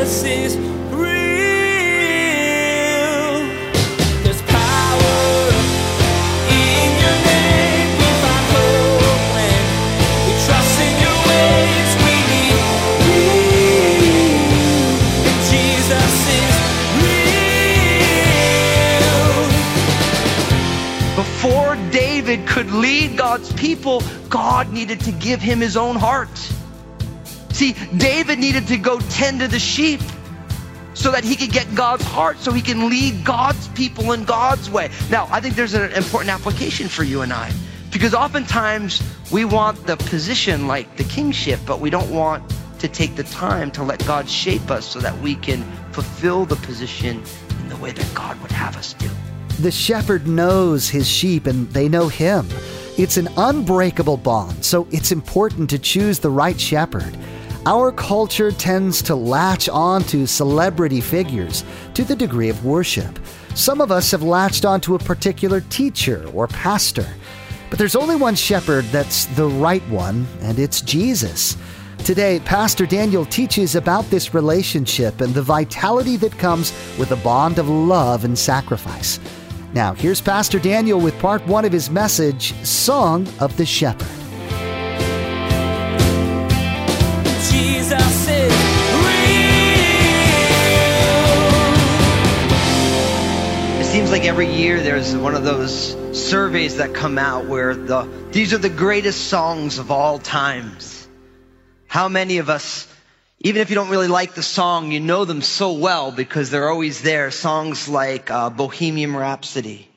Is. Before David could lead God's people, God needed to give him his own heart. See, David needed to go tend to the sheep so that he could get God's heart, so he can lead God's people in God's way. Now, I think there's an important application for you and I because oftentimes we want the position like the kingship, but we don't want to take the time to let God shape us so that we can fulfill the position in the way that God would have us do. The shepherd knows his sheep and they know him. It's an unbreakable bond, so it's important to choose the right shepherd. Our culture tends to latch on to celebrity figures to the degree of worship. Some of us have latched onto a particular teacher or pastor. But there's only one shepherd that's the right one, and it's Jesus. Today, Pastor Daniel teaches about this relationship and the vitality that comes with a bond of love and sacrifice. Now, here's Pastor Daniel with part one of his message Song of the Shepherd. Seems like every year there's one of those surveys that come out where the these are the greatest songs of all times. How many of us, even if you don't really like the song, you know them so well because they're always there. Songs like uh, Bohemian Rhapsody.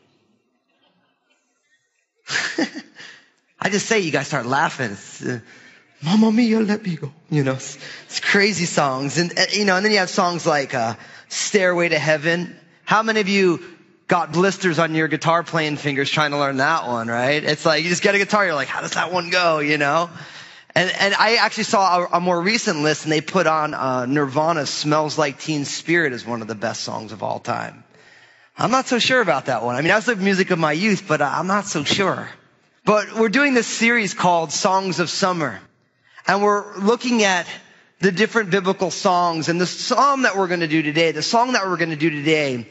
I just say you guys start laughing. Mamma mia, let me go. You know, it's, crazy songs. And, you know, and then you have songs like, uh, Stairway to Heaven. How many of you got blisters on your guitar playing fingers trying to learn that one, right? It's like, you just get a guitar, you're like, how does that one go, you know? And, and I actually saw a, a more recent list and they put on, uh, Smells Like Teen Spirit as one of the best songs of all time. I'm not so sure about that one. I mean, that's the music of my youth, but uh, I'm not so sure. But we're doing this series called Songs of Summer. And we're looking at the different biblical songs. And the psalm that we're going to do today, the song that we're going to do today,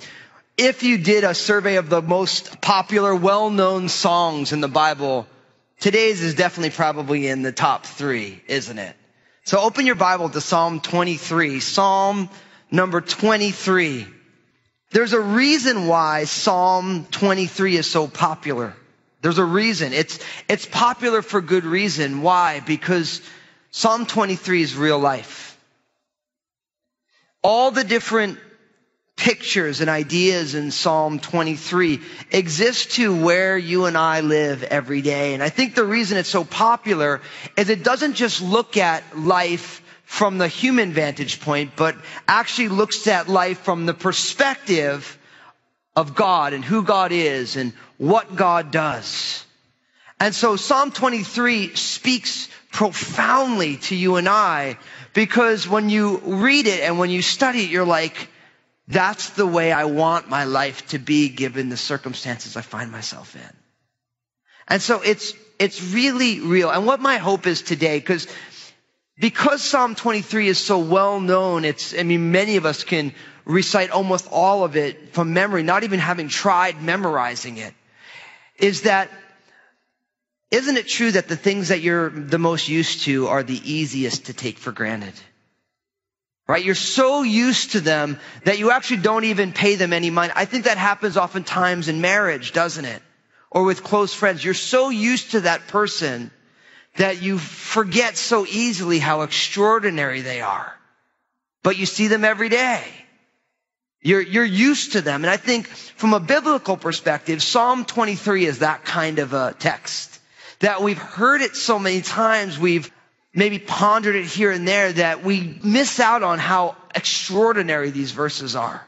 if you did a survey of the most popular, well-known songs in the Bible, today's is definitely probably in the top three, isn't it? So open your Bible to Psalm 23. Psalm number 23. There's a reason why Psalm 23 is so popular. There's a reason. It's, it's popular for good reason. Why? Because Psalm 23 is real life. All the different pictures and ideas in Psalm 23 exist to where you and I live every day. And I think the reason it's so popular is it doesn't just look at life from the human vantage point, but actually looks at life from the perspective of God and who God is and what God does. And so Psalm 23 speaks profoundly to you and I because when you read it and when you study it, you're like, that's the way I want my life to be given the circumstances I find myself in. And so it's, it's really real. And what my hope is today, because because Psalm 23 is so well known, it's, I mean, many of us can recite almost all of it from memory, not even having tried memorizing it, is that isn't it true that the things that you're the most used to are the easiest to take for granted? Right? You're so used to them that you actually don't even pay them any mind. I think that happens oftentimes in marriage, doesn't it? Or with close friends. You're so used to that person that you forget so easily how extraordinary they are. But you see them every day. You're, you're used to them. And I think from a biblical perspective, Psalm 23 is that kind of a text that we've heard it so many times. We've maybe pondered it here and there that we miss out on how extraordinary these verses are.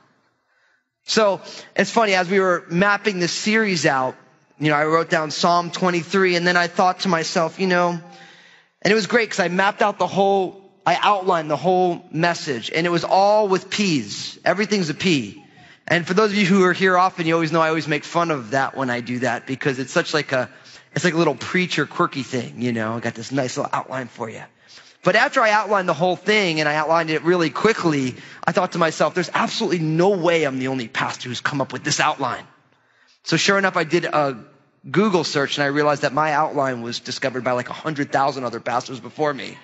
So it's funny, as we were mapping this series out, you know, I wrote down Psalm 23 and then I thought to myself, you know, and it was great because I mapped out the whole, I outlined the whole message and it was all with P's. Everything's a P. And for those of you who are here often, you always know I always make fun of that when I do that because it's such like a, it's like a little preacher quirky thing, you know, I got this nice little outline for you. But after I outlined the whole thing and I outlined it really quickly, I thought to myself, there's absolutely no way I'm the only pastor who's come up with this outline. So sure enough, I did a Google search and I realized that my outline was discovered by like 100,000 other pastors before me.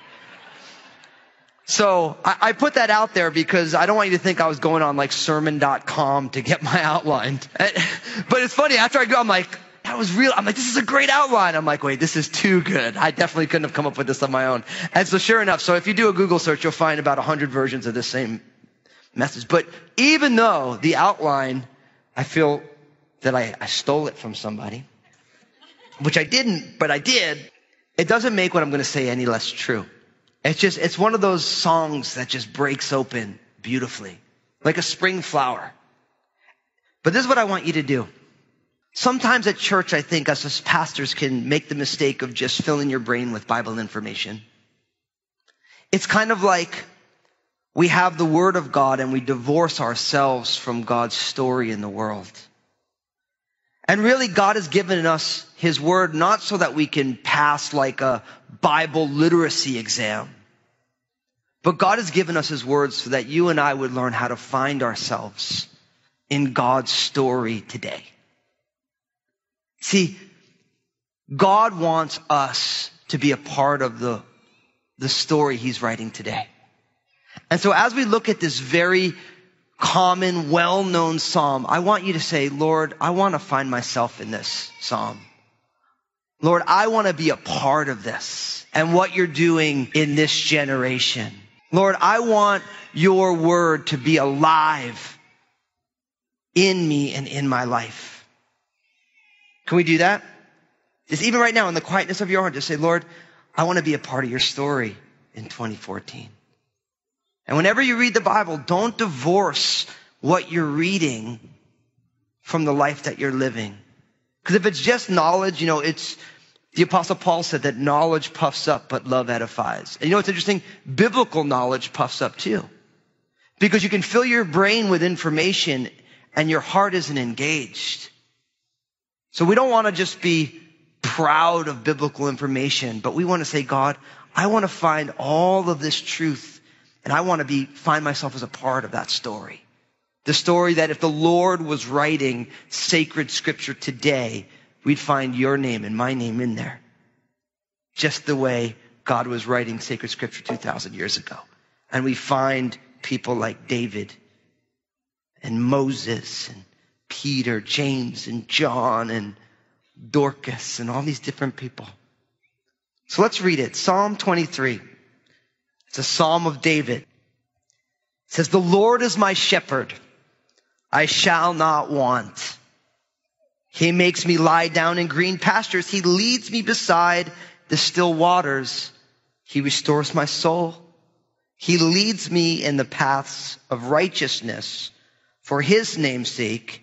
So I, I, put that out there because I don't want you to think I was going on like sermon.com to get my outline. But it's funny, after I go, I'm like, that was real. I'm like, this is a great outline. I'm like, wait, this is too good. I definitely couldn't have come up with this on my own. And so sure enough, so if you do a Google search, you'll find about 100 versions of this same message. But even though the outline, I feel that I, I stole it from somebody, which I didn't, but I did, it doesn't make what I'm going to say any less true. It's just, it's one of those songs that just breaks open beautifully, like a spring flower. But this is what I want you to do. Sometimes at church, I think us as pastors can make the mistake of just filling your brain with Bible information. It's kind of like we have the Word of God and we divorce ourselves from God's story in the world. And really, God has given us His Word not so that we can pass like a Bible literacy exam, but God has given us His Word so that you and I would learn how to find ourselves in God's story today. See, God wants us to be a part of the, the story He's writing today. And so as we look at this very common, well-known psalm, I want you to say, Lord, I want to find myself in this psalm. Lord, I want to be a part of this and what you're doing in this generation. Lord, I want your word to be alive in me and in my life. Can we do that? Just even right now in the quietness of your heart, just say, Lord, I want to be a part of your story in 2014. And whenever you read the Bible, don't divorce what you're reading from the life that you're living. Because if it's just knowledge, you know, it's, the apostle Paul said that knowledge puffs up, but love edifies. And you know what's interesting? Biblical knowledge puffs up too. Because you can fill your brain with information and your heart isn't engaged. So we don't want to just be proud of biblical information, but we want to say, God, I want to find all of this truth and I want to be, find myself as a part of that story. The story that if the Lord was writing sacred scripture today, we'd find your name and my name in there. Just the way God was writing sacred scripture 2,000 years ago. And we find people like David and Moses and Peter, James and John and Dorcas and all these different people. So let's read it. Psalm 23. It's a psalm of David. It says, the Lord is my shepherd. I shall not want. He makes me lie down in green pastures. He leads me beside the still waters. He restores my soul. He leads me in the paths of righteousness for his name's sake.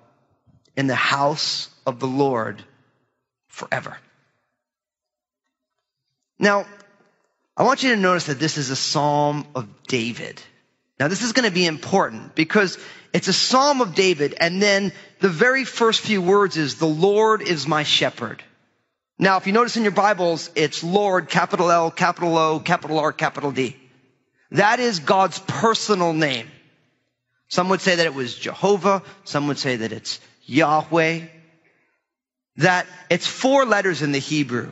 in the house of the Lord forever. Now, I want you to notice that this is a psalm of David. Now, this is going to be important because it's a psalm of David, and then the very first few words is, The Lord is my shepherd. Now, if you notice in your Bibles, it's Lord, capital L, capital O, capital R, capital D. That is God's personal name. Some would say that it was Jehovah. Some would say that it's Yahweh. That it's four letters in the Hebrew,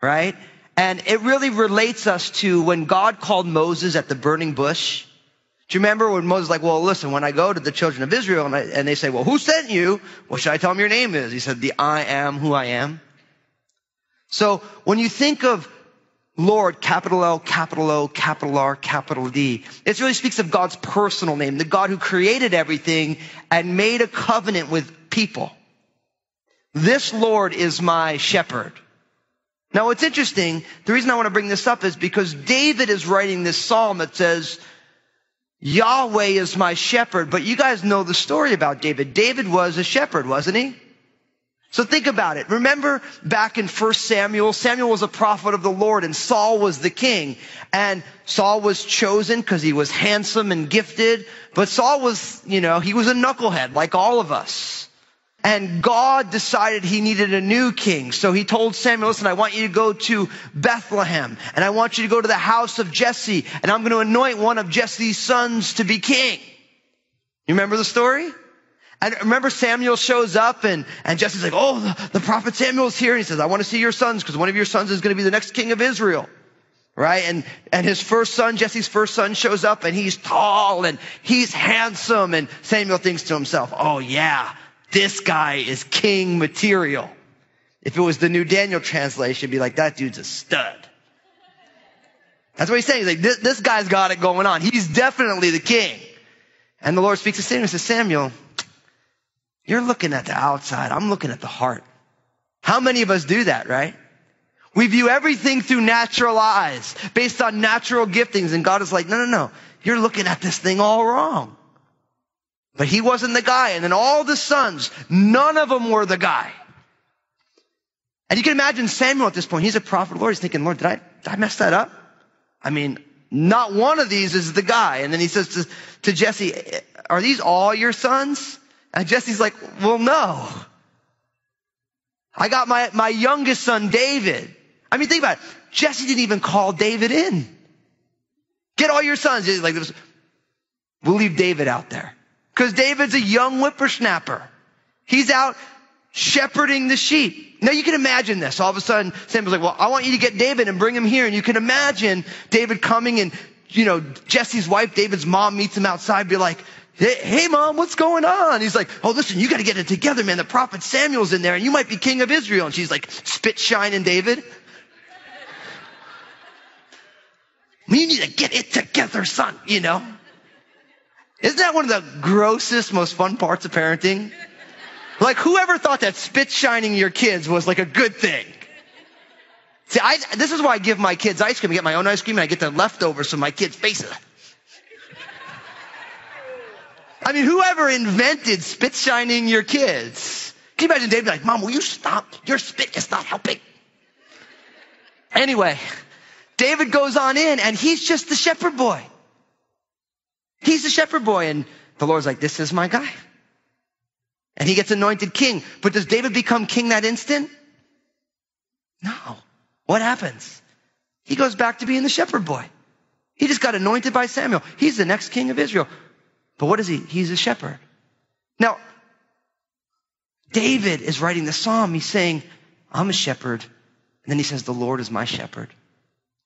right? And it really relates us to when God called Moses at the burning bush. Do you remember when Moses was like, well, listen, when I go to the children of Israel and, I, and they say, well, who sent you? What should I tell them your name is? He said, the I am who I am. So when you think of Lord, capital L, capital O, capital R, capital D. It really speaks of God's personal name, the God who created everything and made a covenant with people. This Lord is my shepherd. Now, what's interesting, the reason I want to bring this up is because David is writing this psalm that says, Yahweh is my shepherd. But you guys know the story about David. David was a shepherd, wasn't he? So think about it. Remember back in 1 Samuel, Samuel was a prophet of the Lord and Saul was the king. And Saul was chosen because he was handsome and gifted. But Saul was, you know, he was a knucklehead like all of us. And God decided he needed a new king. So he told Samuel, listen, I want you to go to Bethlehem and I want you to go to the house of Jesse and I'm going to anoint one of Jesse's sons to be king. You remember the story? And remember Samuel shows up and, and Jesse's like, oh, the, the prophet Samuel's here. And he says, I want to see your sons because one of your sons is going to be the next king of Israel. Right? And, and his first son, Jesse's first son shows up and he's tall and he's handsome. And Samuel thinks to himself, oh yeah, this guy is king material. If it was the new Daniel translation, it'd be like, that dude's a stud. That's what he's saying. He's like, this, this guy's got it going on. He's definitely the king. And the Lord speaks to Samuel and says, Samuel, you're looking at the outside. I'm looking at the heart. How many of us do that, right? We view everything through natural eyes, based on natural giftings. And God is like, no, no, no. You're looking at this thing all wrong. But he wasn't the guy. And then all the sons, none of them were the guy. And you can imagine Samuel at this point. He's a prophet of the Lord. He's thinking, Lord, did I, did I mess that up? I mean, not one of these is the guy. And then he says to, to Jesse, are these all your sons? And Jesse's like, well, no. I got my, my youngest son, David. I mean, think about it. Jesse didn't even call David in. Get all your sons. He's like, we'll leave David out there. Because David's a young whippersnapper. He's out shepherding the sheep. Now you can imagine this. All of a sudden, Samuel's like, well, I want you to get David and bring him here. And you can imagine David coming and, you know, Jesse's wife, David's mom meets him outside, be like, hey, mom, what's going on? He's like, oh, listen, you got to get it together, man. The prophet Samuel's in there and you might be king of Israel. And she's like, spit shining David. you need to get it together, son, you know? Isn't that one of the grossest, most fun parts of parenting? Like whoever thought that spit shining your kids was like a good thing? See, I, this is why I give my kids ice cream. I get my own ice cream and I get the leftovers from my kids' faces. I mean, whoever invented spit shining your kids? Can you imagine David like, Mom, will you stop? Your spit is not helping. Anyway, David goes on in and he's just the shepherd boy. He's the shepherd boy. And the Lord's like, this is my guy. And he gets anointed king. But does David become king that instant? No. What happens? He goes back to being the shepherd boy. He just got anointed by Samuel. He's the next king of Israel. But what is he? He's a shepherd. Now, David is writing the psalm. He's saying, I'm a shepherd. And then he says, the Lord is my shepherd.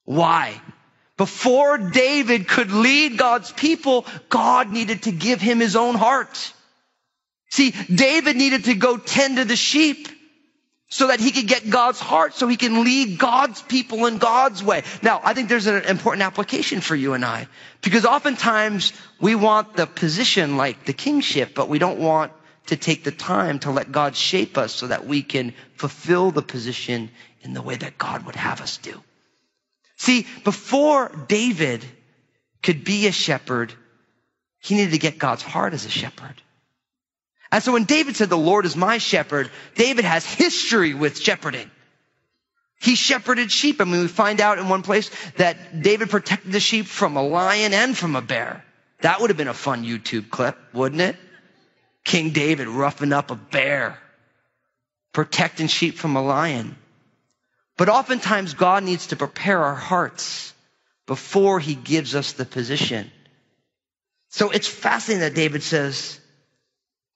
Why? Before David could lead God's people, God needed to give him his own heart. See, David needed to go tend to the sheep so that he could get God's heart, so he can lead God's people in God's way. Now, I think there's an important application for you and I, because oftentimes we want the position like the kingship, but we don't want to take the time to let God shape us so that we can fulfill the position in the way that God would have us do. See, before David could be a shepherd, he needed to get God's heart as a shepherd. And so when David said, the Lord is my shepherd, David has history with shepherding. He shepherded sheep. I mean, we find out in one place that David protected the sheep from a lion and from a bear. That would have been a fun YouTube clip, wouldn't it? King David roughing up a bear, protecting sheep from a lion. But oftentimes God needs to prepare our hearts before he gives us the position. So it's fascinating that David says,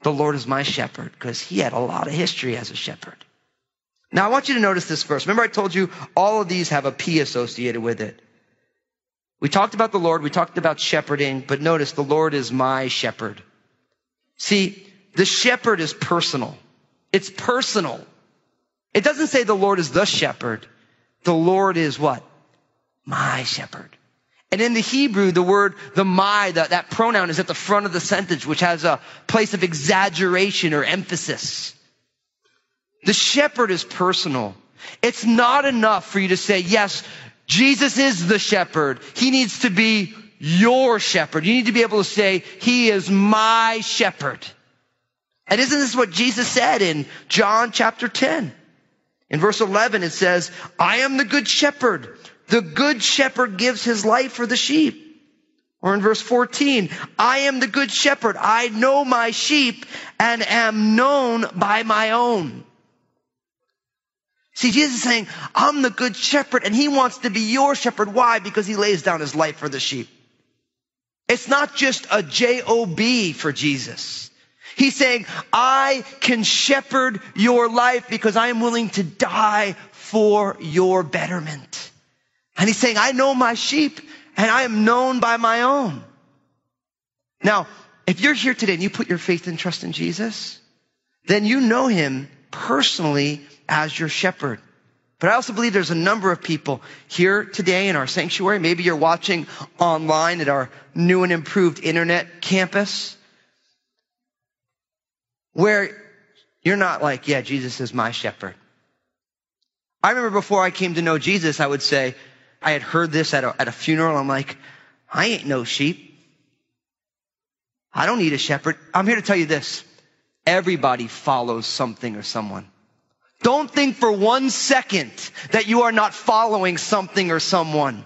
the Lord is my shepherd, because he had a lot of history as a shepherd. Now I want you to notice this verse. Remember I told you all of these have a P associated with it. We talked about the Lord, we talked about shepherding, but notice the Lord is my shepherd. See, the shepherd is personal. It's personal. It doesn't say the Lord is the shepherd. The Lord is what? My shepherd. And in the Hebrew, the word, the my, the, that pronoun is at the front of the sentence, which has a place of exaggeration or emphasis. The shepherd is personal. It's not enough for you to say, yes, Jesus is the shepherd. He needs to be your shepherd. You need to be able to say, He is my shepherd. And isn't this what Jesus said in John chapter 10? In verse 11, it says, I am the good shepherd. The good shepherd gives his life for the sheep. Or in verse 14, I am the good shepherd. I know my sheep and am known by my own. See, Jesus is saying, I'm the good shepherd and he wants to be your shepherd. Why? Because he lays down his life for the sheep. It's not just a J-O-B for Jesus. He's saying, I can shepherd your life because I am willing to die for your betterment. And he's saying, I know my sheep and I am known by my own. Now, if you're here today and you put your faith and trust in Jesus, then you know him personally as your shepherd. But I also believe there's a number of people here today in our sanctuary. Maybe you're watching online at our new and improved internet campus where you're not like, yeah, Jesus is my shepherd. I remember before I came to know Jesus, I would say, I had heard this at a, at a funeral. I'm like, I ain't no sheep. I don't need a shepherd. I'm here to tell you this. Everybody follows something or someone. Don't think for one second that you are not following something or someone.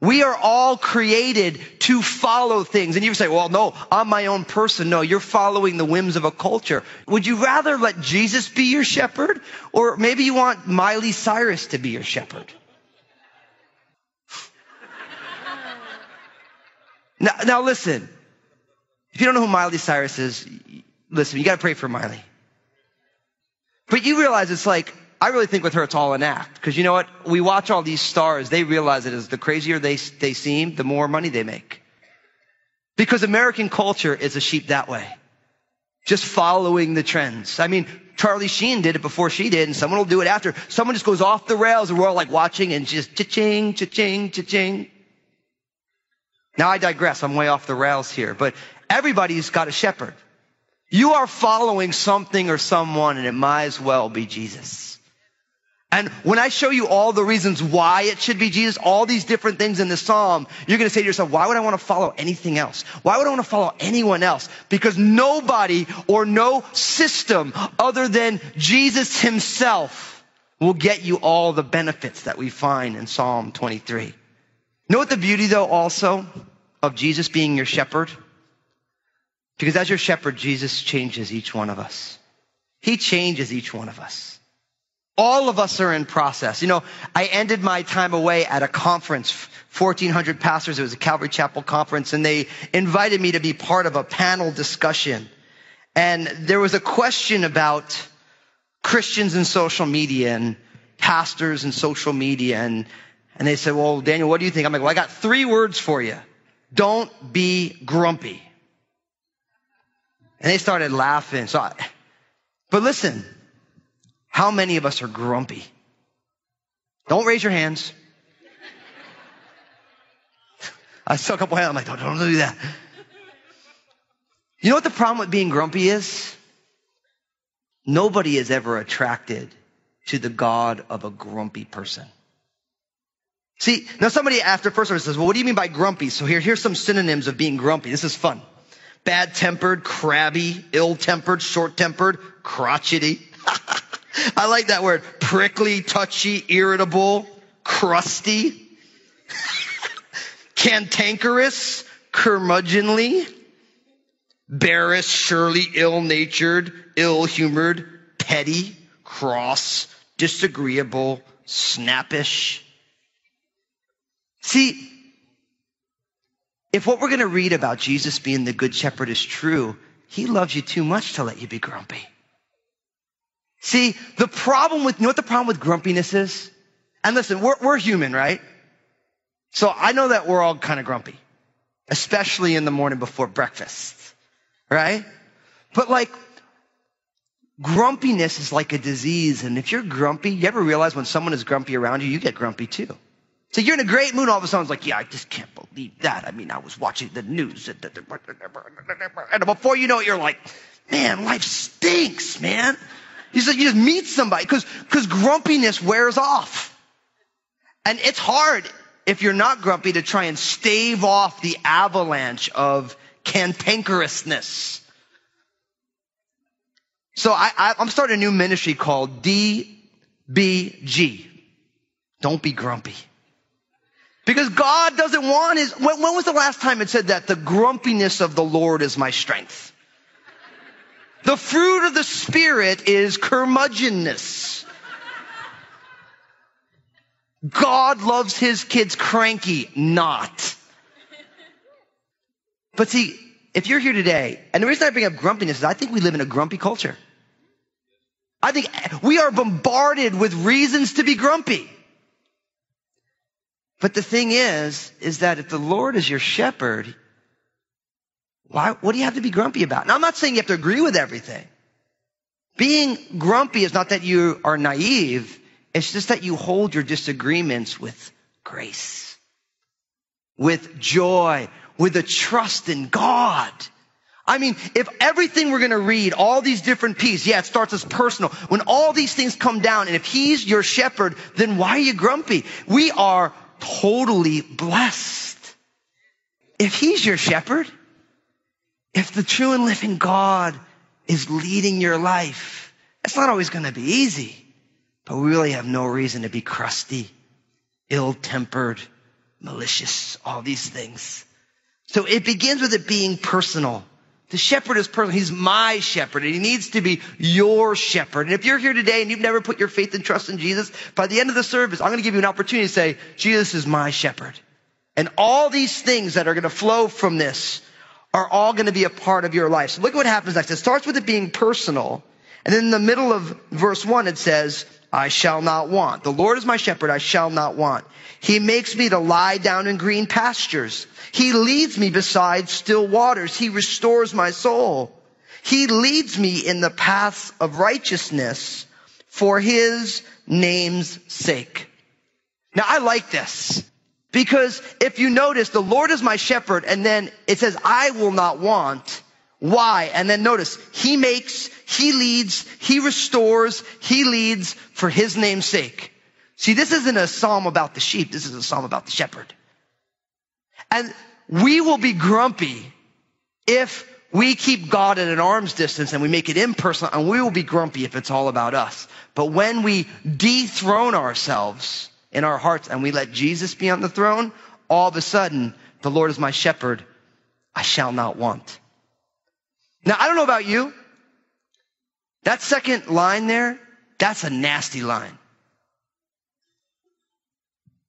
We are all created to follow things. And you say, well, no, I'm my own person. No, you're following the whims of a culture. Would you rather let Jesus be your shepherd? Or maybe you want Miley Cyrus to be your shepherd? Now, now listen. If you don't know who Miley Cyrus is, listen, you gotta pray for Miley. But you realize it's like, I really think with her it's all an act. Because you know what? We watch all these stars, they realize it is the crazier they, they seem, the more money they make. Because American culture is a sheep that way. Just following the trends. I mean, Charlie Sheen did it before she did, and someone will do it after. Someone just goes off the rails, and we're all like watching and just cha-ching, cha-ching, cha-ching. Now I digress. I'm way off the rails here, but everybody's got a shepherd. You are following something or someone and it might as well be Jesus. And when I show you all the reasons why it should be Jesus, all these different things in the Psalm, you're going to say to yourself, why would I want to follow anything else? Why would I want to follow anyone else? Because nobody or no system other than Jesus himself will get you all the benefits that we find in Psalm 23. Know what the beauty though also of Jesus being your shepherd? Because as your shepherd, Jesus changes each one of us. He changes each one of us. All of us are in process. You know, I ended my time away at a conference, 1400 pastors. It was a Calvary Chapel conference and they invited me to be part of a panel discussion. And there was a question about Christians and social media and pastors and social media. And, and they said, well, Daniel, what do you think? I'm like, well, I got three words for you. Don't be grumpy. And they started laughing. So, I, but listen, how many of us are grumpy? Don't raise your hands. I saw a couple hands. I'm like, don't, don't do that. You know what the problem with being grumpy is? Nobody is ever attracted to the God of a grumpy person. See, now somebody after first service says, well, what do you mean by grumpy? So here, here's some synonyms of being grumpy. This is fun bad tempered, crabby, ill tempered, short tempered, crotchety. I like that word. Prickly, touchy, irritable, crusty, cantankerous, curmudgeonly, bearish, surely ill natured, ill humored, petty, cross, disagreeable, snappish. See, if what we're going to read about Jesus being the good shepherd is true, he loves you too much to let you be grumpy. See, the problem with, you know what the problem with grumpiness is? And listen, we're, we're human, right? So I know that we're all kind of grumpy, especially in the morning before breakfast, right? But like, grumpiness is like a disease. And if you're grumpy, you ever realize when someone is grumpy around you, you get grumpy too. So you're in a great mood, all of a sudden it's like, yeah, I just can't believe that. I mean, I was watching the news. And before you know it, you're like, man, life stinks, man. You just, you just meet somebody because because grumpiness wears off. And it's hard if you're not grumpy to try and stave off the avalanche of cantankerousness. So I, I, I'm starting a new ministry called DBG. Don't be grumpy. Because God doesn't want his, when, when was the last time it said that the grumpiness of the Lord is my strength? The fruit of the Spirit is curmudgeonness. God loves his kids cranky, not. But see, if you're here today, and the reason I bring up grumpiness is I think we live in a grumpy culture. I think we are bombarded with reasons to be grumpy. But the thing is, is that if the Lord is your shepherd, why, what do you have to be grumpy about? Now, I'm not saying you have to agree with everything. Being grumpy is not that you are naive. It's just that you hold your disagreements with grace, with joy, with a trust in God. I mean, if everything we're going to read, all these different pieces, yeah, it starts as personal. When all these things come down, and if He's your shepherd, then why are you grumpy? We are totally blessed. If He's your shepherd, if the true and living God is leading your life, it's not always going to be easy, but we really have no reason to be crusty, ill tempered, malicious, all these things. So it begins with it being personal. The shepherd is personal. He's my shepherd and he needs to be your shepherd. And if you're here today and you've never put your faith and trust in Jesus, by the end of the service, I'm going to give you an opportunity to say, Jesus is my shepherd. And all these things that are going to flow from this are all going to be a part of your life. So look at what happens next. It starts with it being personal. And then in the middle of verse one, it says, I shall not want. The Lord is my shepherd. I shall not want. He makes me to lie down in green pastures. He leads me beside still waters. He restores my soul. He leads me in the paths of righteousness for his name's sake. Now I like this because if you notice, the Lord is my shepherd and then it says, I will not want. Why? And then notice, he makes, he leads, he restores, he leads for his name's sake. See, this isn't a psalm about the sheep. This is a psalm about the shepherd. And we will be grumpy if we keep God at an arm's distance and we make it impersonal and we will be grumpy if it's all about us. But when we dethrone ourselves in our hearts and we let Jesus be on the throne, all of a sudden, the Lord is my shepherd. I shall not want. Now, I don't know about you. That second line there, that's a nasty line.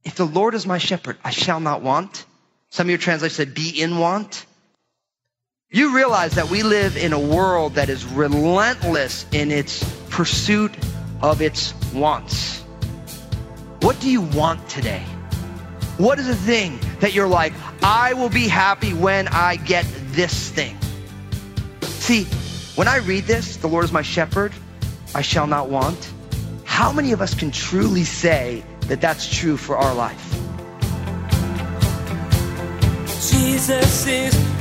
If the Lord is my shepherd, I shall not want. Some of your translations said be in want. You realize that we live in a world that is relentless in its pursuit of its wants. What do you want today? What is the thing that you're like, I will be happy when I get this thing? See, when I read this, the Lord is my shepherd, I shall not want. How many of us can truly say that that's true for our life? Jesus is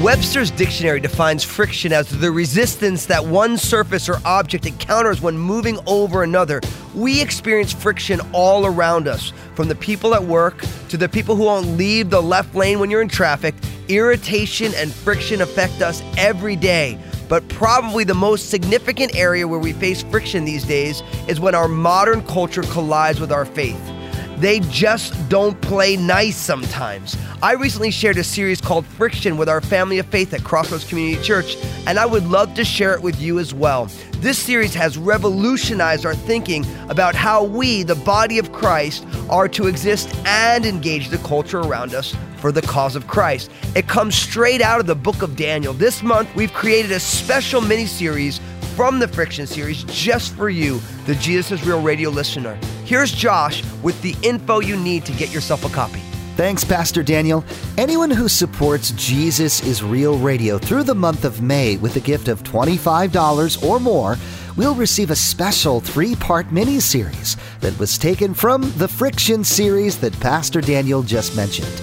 Webster's dictionary defines friction as the resistance that one surface or object encounters when moving over another. We experience friction all around us, from the people at work to the people who won't leave the left lane when you're in traffic. Irritation and friction affect us every day. But probably the most significant area where we face friction these days is when our modern culture collides with our faith. They just don't play nice sometimes. I recently shared a series called Friction with our family of faith at Crossroads Community Church, and I would love to share it with you as well. This series has revolutionized our thinking about how we, the body of Christ, are to exist and engage the culture around us for the cause of Christ. It comes straight out of the book of Daniel. This month, we've created a special mini series from the Friction series just for you, the Jesus is Real radio listener. Here's Josh with the info you need to get yourself a copy. Thanks, Pastor Daniel. Anyone who supports Jesus is Real Radio through the month of May with a gift of $25 or more will receive a special three part mini series that was taken from the Friction series that Pastor Daniel just mentioned.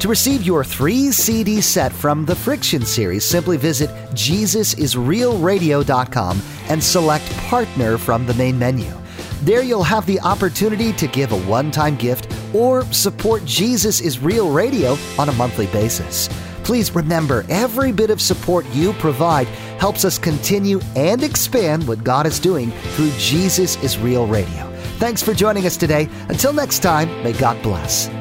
To receive your three CD set from the Friction series, simply visit JesusIsRealRadio.com and select Partner from the main menu. There you'll have the opportunity to give a one time gift or support Jesus is Real Radio on a monthly basis. Please remember every bit of support you provide helps us continue and expand what God is doing through Jesus is Real Radio. Thanks for joining us today. Until next time, may God bless.